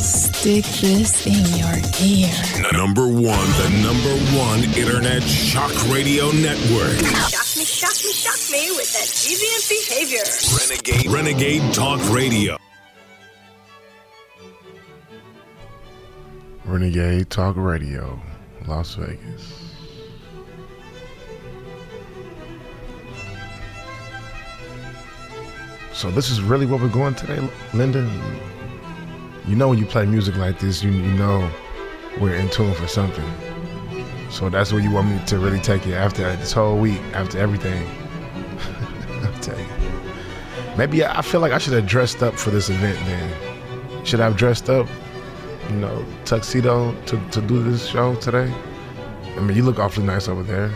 Stick this in your ear. Number one, the number one internet shock radio network. Shock me, shock me, shock me with that deviant behavior. Renegade, Renegade Talk Radio. Renegade Talk Radio, Las Vegas. So this is really what we're going today, Linda. You know when you play music like this, you, you know we're in tune for something. So that's where you want me to really take it after this whole week, after everything. I'll tell you. Maybe I feel like I should have dressed up for this event then. Should I have dressed up, you know, tuxedo to, to do this show today? I mean, you look awfully nice over there.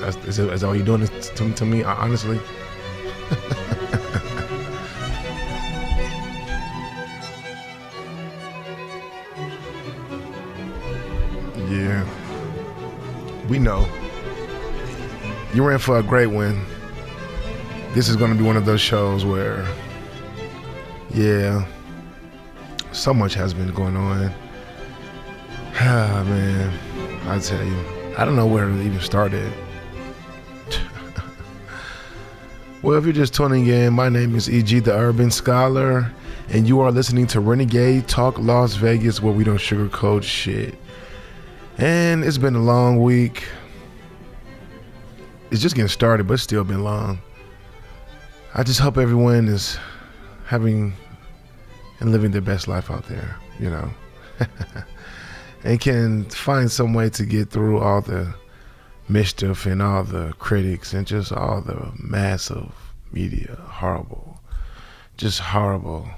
That's, is, it, is what you're doing to, to me, honestly? We know. You're in for a great one. This is going to be one of those shows where, yeah, so much has been going on. Ah, man. I tell you, I don't know where to even start it. well, if you're just tuning in, my name is E.G. the Urban Scholar, and you are listening to Renegade Talk Las Vegas, where we don't sugarcoat shit. And it's been a long week. It's just getting started, but it's still been long. I just hope everyone is having and living their best life out there, you know. and can find some way to get through all the mischief and all the critics and just all the massive media, horrible, just horrible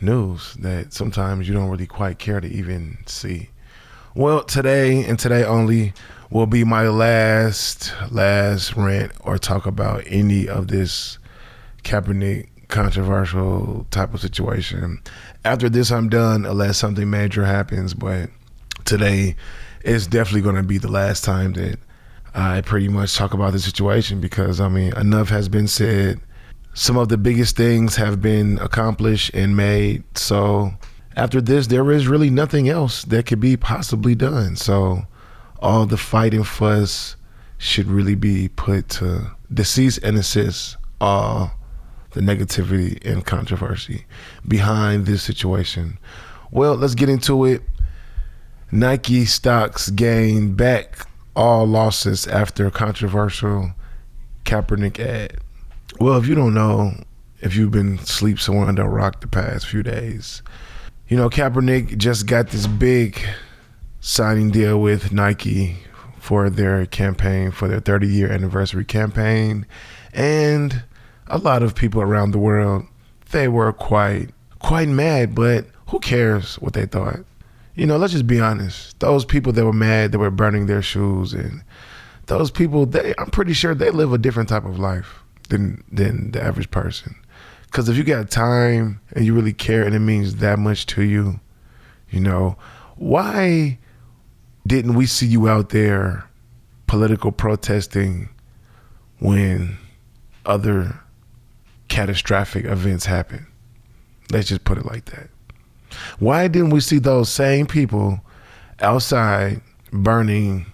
news that sometimes you don't really quite care to even see. Well, today and today only will be my last last rant or talk about any of this Kaepernick controversial type of situation. After this, I'm done unless something major happens. But today is definitely going to be the last time that I pretty much talk about the situation because I mean, enough has been said. Some of the biggest things have been accomplished and made. So after this, there is really nothing else that could be possibly done. So all the fight and fuss should really be put to decease and assist all the negativity and controversy behind this situation. Well, let's get into it. Nike stocks gained back all losses after controversial Kaepernick ad. Well, if you don't know, if you've been sleep somewhere under a rock the past few days, you know, Kaepernick just got this big signing deal with Nike for their campaign, for their 30 year anniversary campaign. And a lot of people around the world, they were quite, quite mad, but who cares what they thought? You know, let's just be honest. Those people that were mad, that were burning their shoes, and those people, they, I'm pretty sure they live a different type of life than than the average person. Because if you got time and you really care and it means that much to you, you know, why didn't we see you out there political protesting when other catastrophic events happen? Let's just put it like that. Why didn't we see those same people outside burning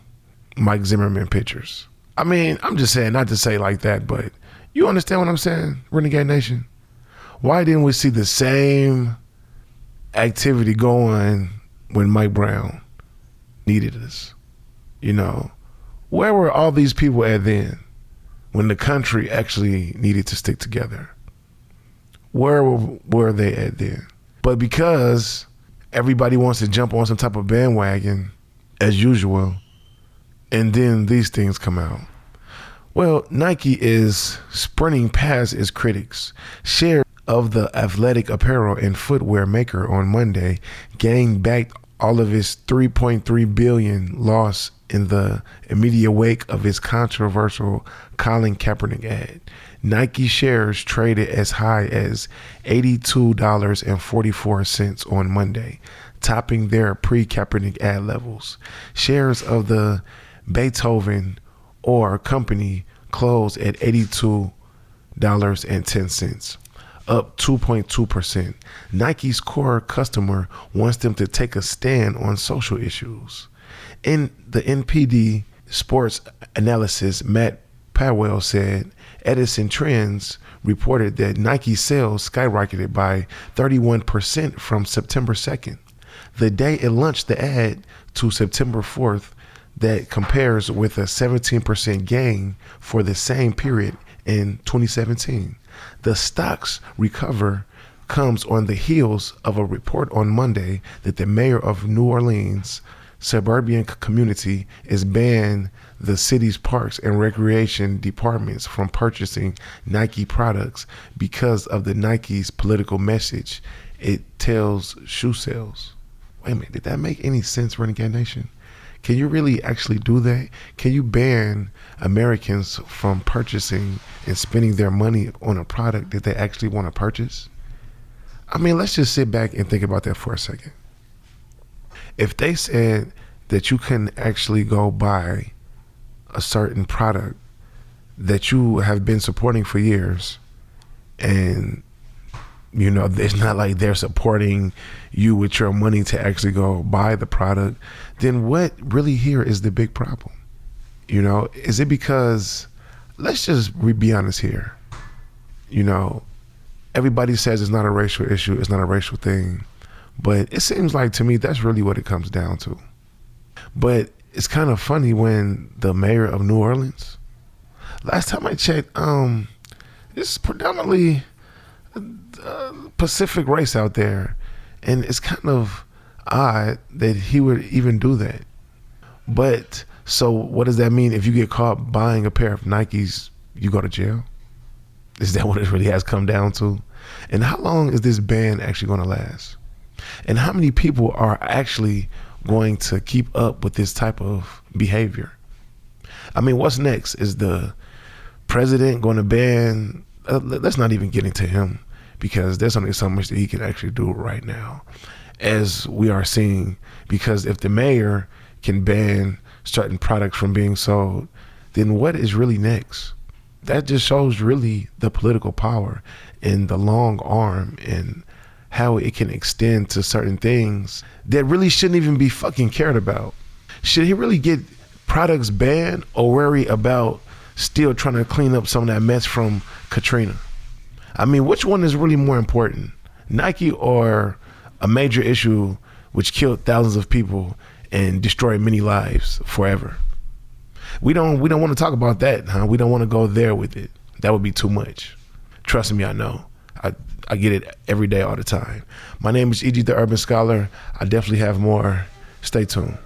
Mike Zimmerman pictures? I mean, I'm just saying, not to say like that, but you understand what I'm saying, Renegade Nation? Why didn't we see the same activity going when Mike Brown needed us? You know, where were all these people at then when the country actually needed to stick together? Where were, they at then? But because everybody wants to jump on some type of bandwagon, as usual, and then these things come out. Well, Nike is sprinting past its critics. Share of the athletic apparel and footwear maker on Monday gained back all of its 3.3 billion loss in the immediate wake of its controversial Colin Kaepernick ad. Nike shares traded as high as $82.44 on Monday, topping their pre-Kaepernick ad levels. Shares of the Beaverton or company closed at $82.10. up 2.2%. Nike's core customer wants them to take a stand on social issues. In the NPD sports analysis, Matt Powell said Edison Trends reported that Nike sales skyrocketed by 31% from September 2nd. The day it launched the ad to September 4th, that compares with a 17% gain for the same period in 2017. The stock's recover comes on the heels of a report on Monday that the mayor of New Orleans suburban community is banned the city's parks and recreation departments from purchasing Nike products because of the Nike's political message it tells shoe sales. Wait a minute, did that make any sense, Renegade Nation? Can you really actually do that? Can you ban Americans from purchasing and spending their money on a product that they actually want to purchase? I mean, let's just sit back and think about that for a second. If they said that you can actually go buy a certain product that you have been supporting for years and you know it's not like they're supporting you with your money to actually go buy the product then what really here is the big problem? You know is it because let's just be honest here. You know everybody says it's not a racial issue it's not a racial thing but it seems like to me that's really what it comes down to. But it's kind of funny when the mayor of New Orleans, last time I checked, um, it's predominantly uh, Pacific race out there, and it's kind of odd that he would even do that. But so, what does that mean? If you get caught buying a pair of Nikes, you go to jail? Is that what it really has come down to? And how long is this ban actually going to last? And how many people are actually going to keep up with this type of behavior? I mean, what's next? Is the president going to ban? Uh, let's not even get into him because there's only so much that he can actually do right now, as we are seeing. Because if the mayor can ban certain products from being sold, then what is really next? That just shows really the political power and the long arm and how it can extend to certain things that really shouldn't even be fucking cared about. Should he really get products banned or worry about still trying to clean up some of that mess from Katrina? I mean, which one is really more important? Nike or a major issue which killed thousands of people and destroyed many lives forever? We don't we don't want to talk about that, huh? We don't want to go there with it. That would be too much. Trust me, I know. I I get it every day, all the time. My name is E.G. the Urban Scholar. I definitely have more. Stay tuned.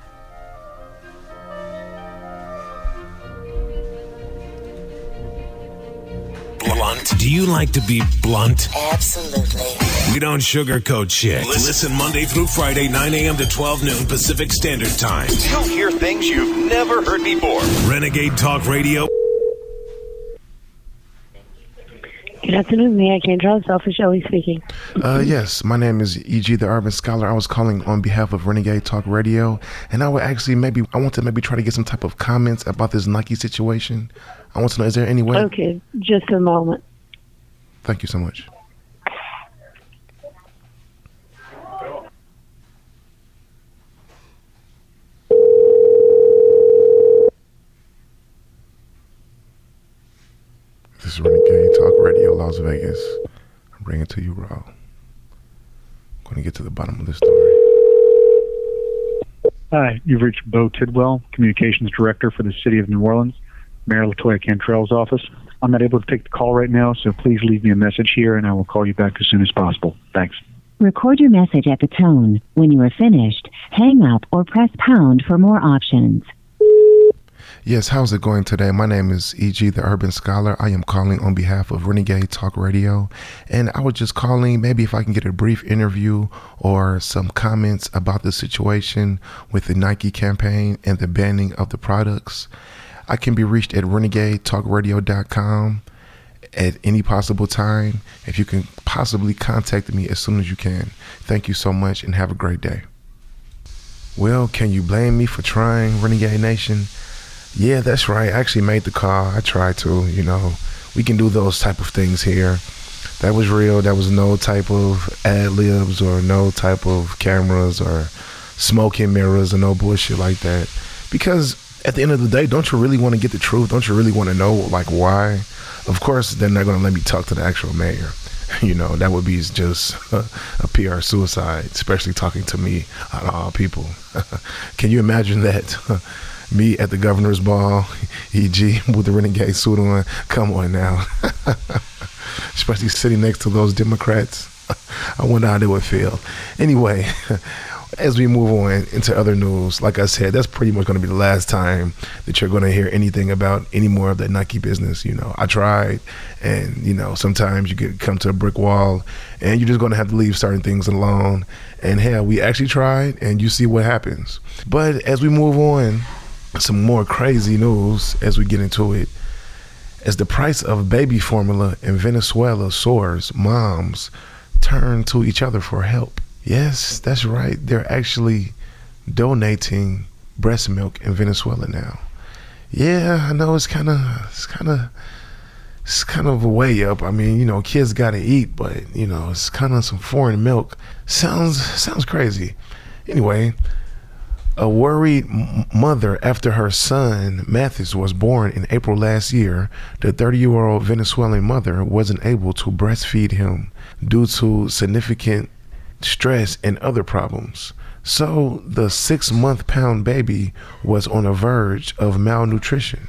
Blunt. Do you like to be blunt? Absolutely. We don't sugarcoat shit. Listen Monday through Friday, 9 a.m. to 12 noon Pacific Standard Time. You'll hear things you've never heard before. Renegade Talk Radio. Good afternoon, Mayor Cantrell. Selfish Ellie speaking. Uh, yes, my name is E.G. the Urban Scholar. I was calling on behalf of Renegade Talk Radio, and I would actually maybe I want to maybe try to get some type of comments about this Nike situation. I want to know is there any way? Okay, just a moment. Thank you so much. This is Renegade Talk Radio, Las Vegas. I bring it to you raw. I'm going to get to the bottom of this story. Hi, you've reached Beau Tidwell, Communications Director for the City of New Orleans, Mayor Latoya Cantrell's office. I'm not able to take the call right now, so please leave me a message here and I will call you back as soon as possible. Thanks. Record your message at the tone. When you are finished, hang up or press pound for more options. Yes, how's it going today? My name is E.G. the Urban Scholar. I am calling on behalf of Renegade Talk Radio. And I was just calling maybe if I can get a brief interview or some comments about the situation with the Nike campaign and the banning of the products. I can be reached at renegadetalkradio.com at any possible time. If you can possibly contact me as soon as you can. Thank you so much and have a great day. Well, can you blame me for trying, Renegade Nation? Yeah, that's right. I actually made the call. I tried to, you know. We can do those type of things here. That was real. That was no type of ad libs or no type of cameras or smoking mirrors or no bullshit like that. Because at the end of the day, don't you really want to get the truth? Don't you really want to know like why? Of course, they're not going to let me talk to the actual mayor. You know, that would be just a, PR suicide, especially talking to me out of all people. Can you imagine that? Me at the governor's ball, EG with the renegade suit on. Come on now. Especially sitting next to those Democrats. I wonder how they would feel. Anyway, as we move on into other news, like I said, that's pretty much going to be the last time that you're going to hear anything about any more of that Nike business. You know, I tried, and you know, sometimes you could come to a brick wall, and you're just going to have to leave certain things alone. And hell, we actually tried, and you see what happens. But as we move on, some more crazy news as we get into it. As the price of baby formula in Venezuela soars, moms turn to each other for help. Yes, that's right. They're actually donating breast milk in Venezuela now. Yeah, I know it's kind of it's kind of it's kind of a way up. I mean, you know, kids got to eat, but you know, it's kind of some foreign milk. Sounds sounds crazy. Anyway, a worried mother after her son Mathis was born in April last year, the 30 year old Venezuelan mother wasn't able to breastfeed him due to significant stress and other problems. So the six month pound baby was on the verge of malnutrition.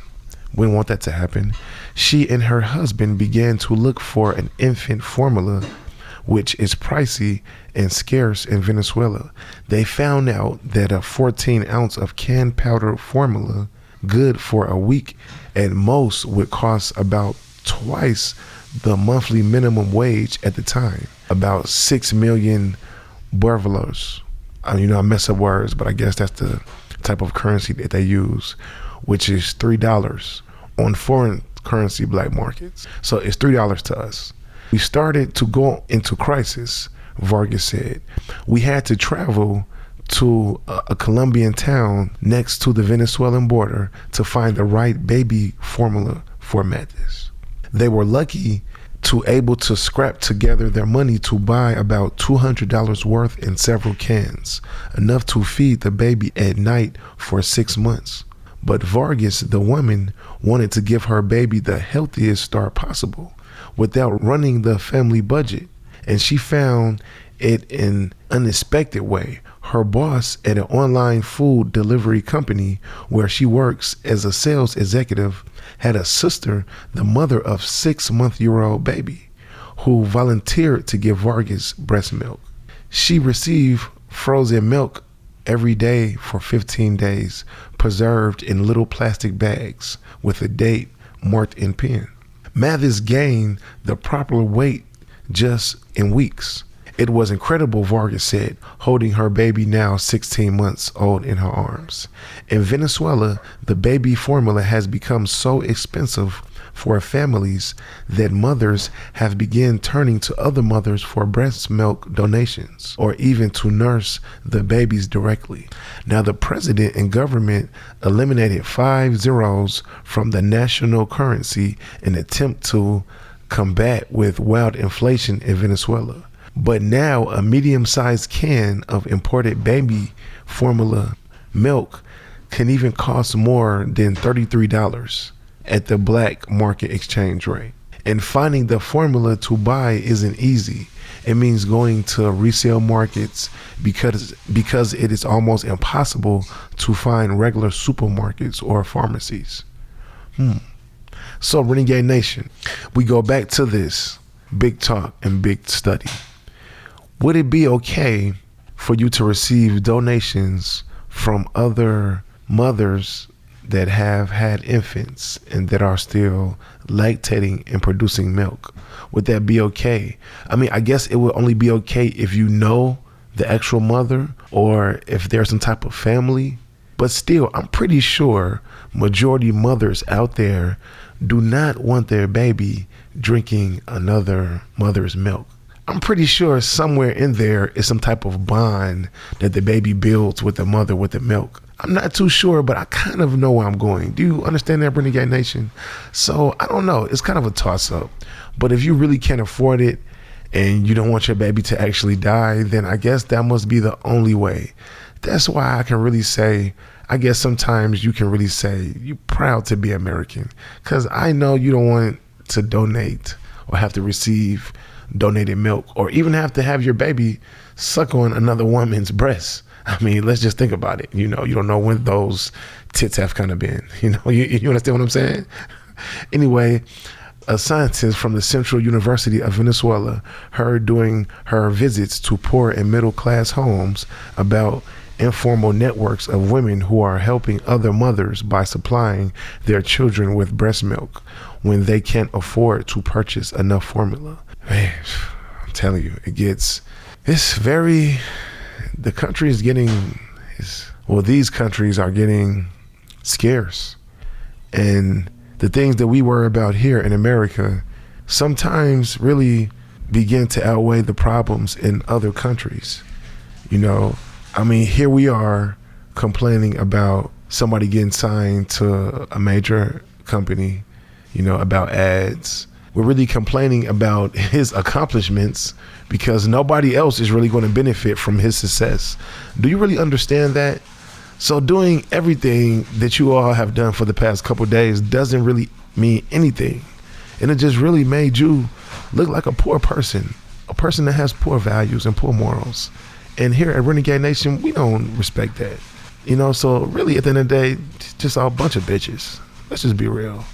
We want that to happen. She and her husband began to look for an infant formula, which is pricey and scarce in Venezuela. They found out that a 14 ounce of canned powder formula, good for a week at most, would cost about twice the monthly minimum wage at the time, about 6 million bolivars. Uh, you know, I mess up words, but I guess that's the type of currency that they use, which is $3 on foreign currency black markets. So it's $3 to us. We started to go into crisis, Vargas said. We had to travel to a, Colombian town next to the Venezuelan border to find the right baby formula for Mathis. They were lucky to able to scrap together their money to buy about $200 worth in several cans, enough to feed the baby at night for six months. But Vargas, the woman, wanted to give her baby the healthiest start possible without running the family budget. And she found it an unexpected way. Her boss at an online food delivery company where she works as a sales executive had a sister, the mother of six month year old baby, who volunteered to give Vargas breast milk. She received frozen milk every day for 15 days, preserved in little plastic bags with a date marked in pen. Mathis gained the proper weight just in weeks. It was incredible, Vargas said, holding her baby now 16 months old in her arms. In Venezuela, the baby formula has become so expensive for families that mothers have begun turning to other mothers for breast milk donations or even to nurse the babies directly. Now, the president and government eliminated five zeros from the national currency in attempt to combat with wild inflation in Venezuela. But now a medium-sized can of imported baby formula milk can even cost more than $33 at the black market exchange rate. And finding the formula to buy isn't easy. It means going to resale markets because because it is almost impossible to find regular supermarkets or pharmacies. Hmm. So Renegade Nation, we go back to this big talk and big study. Would it be okay for you to receive donations from other mothers that have had infants and that are still lactating and producing milk? Would that be okay? I mean, I guess it would only be okay if you know the actual mother or if there's some type of family. But still, I'm pretty sure majority mothers out there do not want their baby drinking another mother's milk. I'm pretty sure somewhere in there is some type of bond that the baby builds with the mother with the milk. I'm not too sure, but I kind of know where I'm going. Do you understand that, Renegade Nation? So I don't know. It's kind of a toss up. But if you really can't afford it and you don't want your baby to actually die, then I guess that must be the only way. That's why I can really say, I guess sometimes you can really say you're proud to be American. Because I know you don't want to donate or have to receive donated milk or even have to have your baby suck on another woman's breast. I mean, let's just think about it. You know, you don't know when those tits have kind of been. You know, you, you understand what I'm saying? anyway, a scientist from the Central University of Venezuela heard during her visits to poor and middle class homes about informal networks of women who are helping other mothers by supplying their children with breast milk when they can't afford to purchase enough formula. Man, I'm telling you, it gets it's very the country is getting is well these countries are getting scarce and the things that we worry about here in America sometimes really begin to outweigh the problems in other countries. You know, I mean, here we are complaining about somebody getting signed to a major company, you know, about ads. We're really complaining about his accomplishments because nobody else is really going to benefit from his success. Do you really understand that? So doing everything that you all have done for the past couple days doesn't really mean anything. And it just really made you look like a poor person, a person that has poor values and poor morals. And here at Renegade Nation, we don't respect that. You know, so really at the end of the day, just a bunch of bitches. Let's just be real.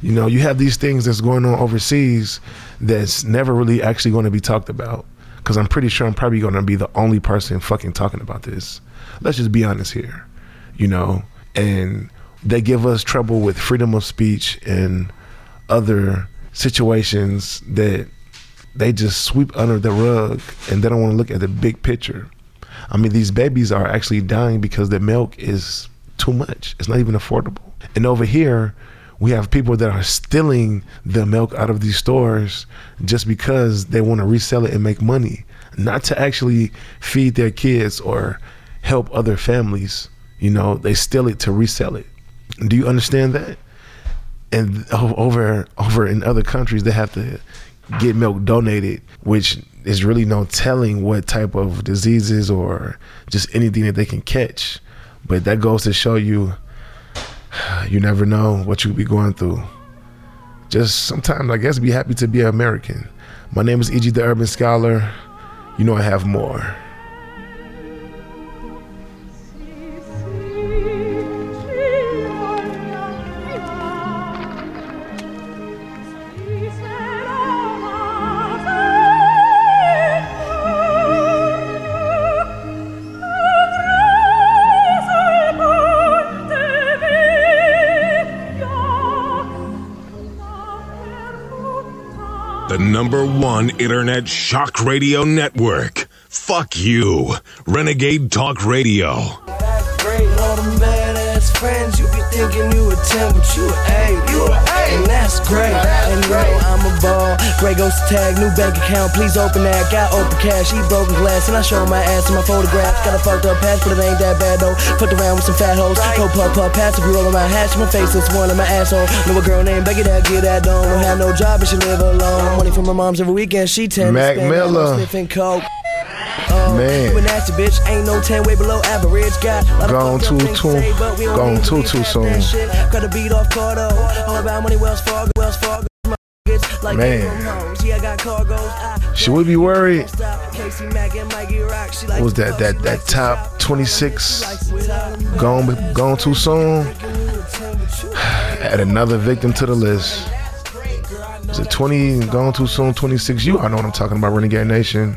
You know, you have these things that's going on overseas that's never really actually going to be talked about. Because I'm pretty sure I'm probably going to be the only person fucking talking about this. Let's just be honest here. You know, and they give us trouble with freedom of speech and other situations that they just sweep under the rug and they don't want to look at the big picture. I mean, these babies are actually dying because the milk is too much. It's not even affordable. And over here, we have people that are stealing the milk out of these stores just because they want to resell it and make money, not to actually feed their kids or help other families. You know, they steal it to resell it. Do you understand that? And over over in other countries, they have to get milk donated, which is really no telling what type of diseases or just anything that they can catch. But that goes to show you you never know what you'll be going through. Just sometimes, I guess, be happy to be an American. My name is E.G. the Urban Scholar. You know I have more. One internet shock radio network. Fuck you. Renegade Talk Radio. Great, all them badass friends. You be thinking you a 10, but you a 8. You a 8. And that's great. And I'm a ball. Grey Ghost tag, new bank account. Please open that. Got open cash, eat broken glass. And I show my ass in my photographs. Got a fucked up past, but it ain't that bad though. Fucked around with some fat hoes. Go puff puff pass if you roll on my hash. My face is one of my asshole. Know a girl named Becky that get that done. Don't have no job, but she live alone. Money from my mom's every weekend. She tell me Mac spend Miller. Sniffing coke. Oh, Man. You a nasty bitch, ain't no 10 way below average. Got a lot of Gone too- too- say, but we don't gone need too- to too recap that soon. shit. Got a beat off Cardo. All about money, Wells Fargo, Wells Fargo. Like Man. they from hoes. Yeah, I got cargoes. I Should we be worried? Casey Mack and Mikey Rock. She What was that? That that top 26 Likes gone gone too soon. Add another victim to the list. Is it 20 gone too soon? 26. You all know what I'm talking about, Renegade Nation.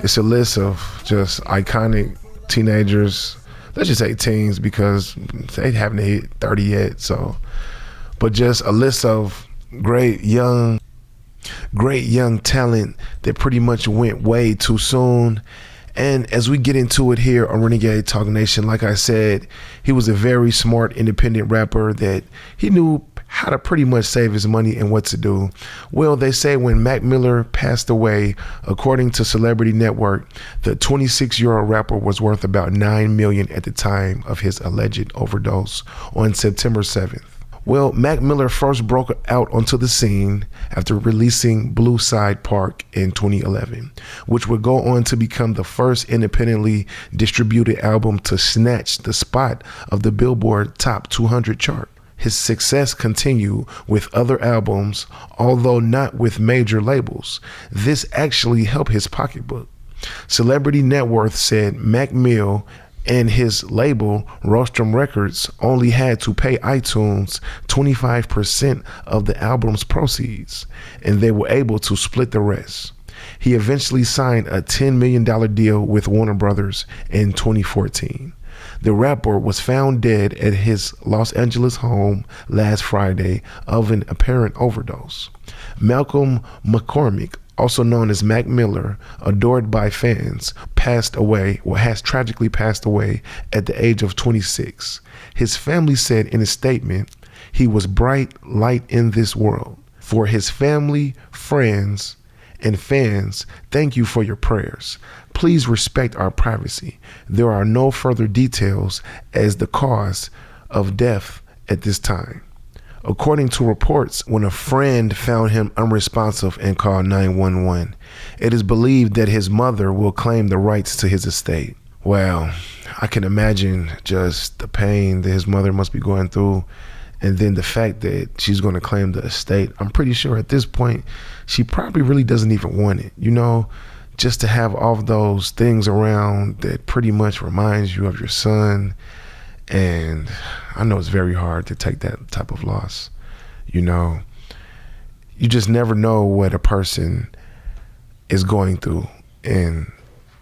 It's a list of just iconic teenagers. Let's just say teens because they haven't hit 30 yet. So, but just a list of great young, great young talent that pretty much went way too soon. And as we get into it here on Renegade Talk Nation, like I said, he was a very smart, independent rapper that he knew how to pretty much save his money and what to do. Well, they say when Mac Miller passed away, according to Celebrity Network, the 26-year-old rapper was worth about 9 million at the time of his alleged overdose on September 7th. Well, Mac Miller first broke out onto the scene after releasing Blue Slide Park in 2011, which would go on to become the first independently distributed album to snatch the spot of the Billboard Top 200 chart. His success continued with other albums, although not with major labels. This actually helped his pocketbook. Celebrity Net Worth said Mac Mill and his label, Rostrum Records, only had to pay iTunes 25% of the album's proceeds, and they were able to split the rest. He eventually signed a $10 million deal with Warner Brothers in 2014. The rapper was found dead at his Los Angeles home last Friday of an apparent overdose. Malcolm McCormick also known as Mac Miller, adored by fans, passed away or has tragically passed away at the age of 26. His family said in a statement, he was bright light in this world. For his family, friends, and fans, thank you for your prayers. Please respect our privacy. There are no further details as the cause of death at this time. According to reports, when a friend found him unresponsive and called 911, it is believed that his mother will claim the rights to his estate. Well, I can imagine just the pain that his mother must be going through. And then the fact that she's going to claim the estate. I'm pretty sure at this point, she probably really doesn't even want it. You know, just to have all those things around that pretty much reminds you of your son and I know it's very hard to take that type of loss. You know, you just never know what a person is going through. And,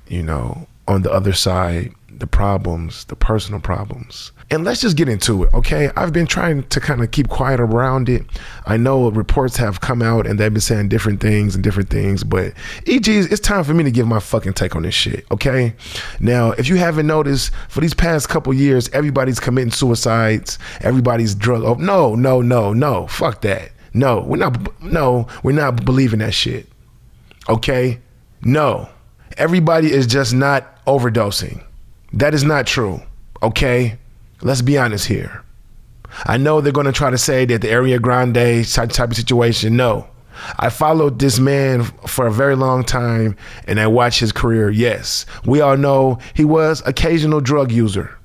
you know, on the other side, the problems, the personal problems. And let's just get into it, okay? I've been trying to kind of keep quiet around it. I know reports have come out and they've been saying different things and different things, but EG, it's time for me to give my fucking take on this shit, okay? Now, if you haven't noticed, for these past couple years, everybody's committing suicides, everybody's drug. Oh, no, no, no, no, fuck that. No, we're not. No, we're not believing that shit. Okay, no, everybody is just not overdosing. That is not true. Okay? Let's be honest here. I know they're going to try to say that the Ariana Grande type of situation. No. I followed this man for a very long time and I watched his career. Yes, we all know he was occasional drug user.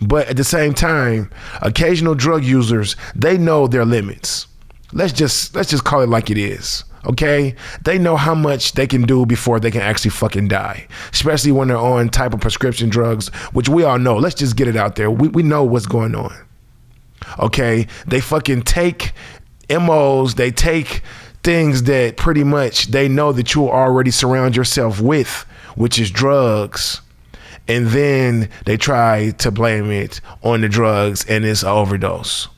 But at the same time, occasional drug users, they know their limits. Let's just let's just call it like it is. Okay, they know how much they can do before they can actually fucking die, especially when they're on type of prescription drugs, which we all know. Let's just get it out there. We, we know what's going on. Okay, they fucking take MOs, they take things that pretty much they know that you already surround yourself with, which is drugs. And then they try to blame it on the drugs and it's an overdose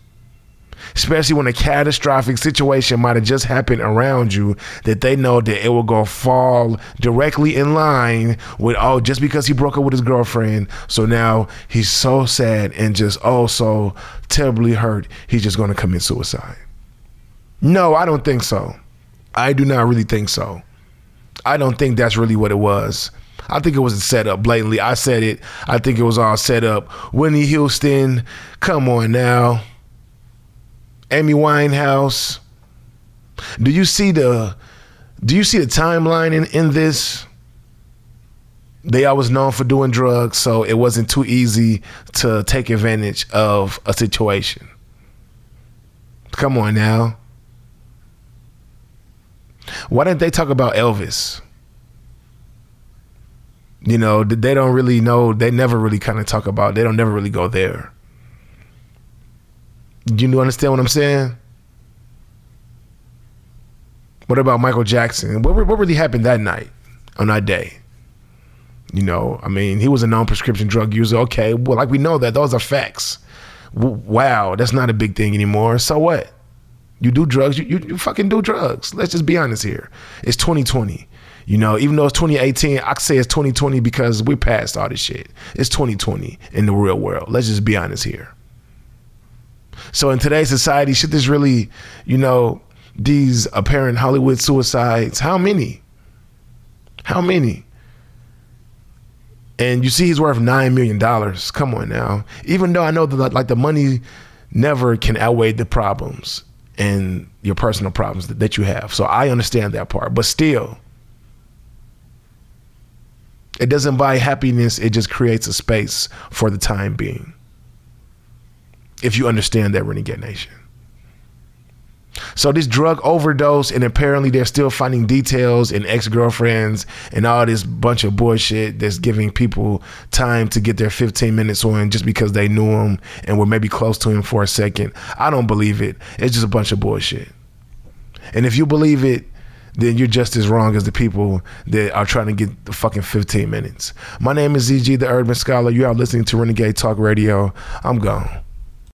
especially when a catastrophic situation might have just happened around you that they know that it will go fall directly in line with oh just because he broke up with his girlfriend so now he's so sad and just oh so terribly hurt he's just going to commit suicide no i don't think so i do not really think so i don't think that's really what it was I think it was set up blatantly. I said it. I think it was all set up. Whitney Houston, come on now. Amy Winehouse. Do you see the do you see the timeline in, in this? They always known for doing drugs, so it wasn't too easy to take advantage of a situation. Come on now. Why didn't they talk about Elvis? You know, they don't really know. They never really kind of talk about. They don't never really go there. Do you understand what I'm saying? What about Michael Jackson? What, what really happened that night, on that day? You know, I mean, he was a non-prescription drug user. Okay, well, like we know that those are facts. Wow, that's not a big thing anymore. So what? You do drugs. You, you, you fucking do drugs. Let's just be honest here. It's 2020. You know, even though it's 2018, I say it's 2020 because we're past all this shit. It's 2020 in the real world. Let's just be honest here. So in today's society, should this really, you know, these apparent Hollywood suicides, how many? How many? And you see he's worth nine million dollars. Come on now. Even though I know that like the money never can outweigh the problems and your personal problems that, that you have. So I understand that part. But still, it doesn't buy happiness, it just creates a space for the time being. If you understand that Renegade Nation. So this drug overdose, and apparently they're still finding details and ex-girlfriends and all this bunch of bullshit that's giving people time to get their 15 minutes on just because they knew him and were maybe close to him for a second. I don't believe it. It's just a bunch of bullshit. And if you believe it, then you're just as wrong as the people that are trying to get the fucking 15 minutes. My name is E.G., the Urban Scholar. You are listening to Renegade Talk Radio. I'm gone.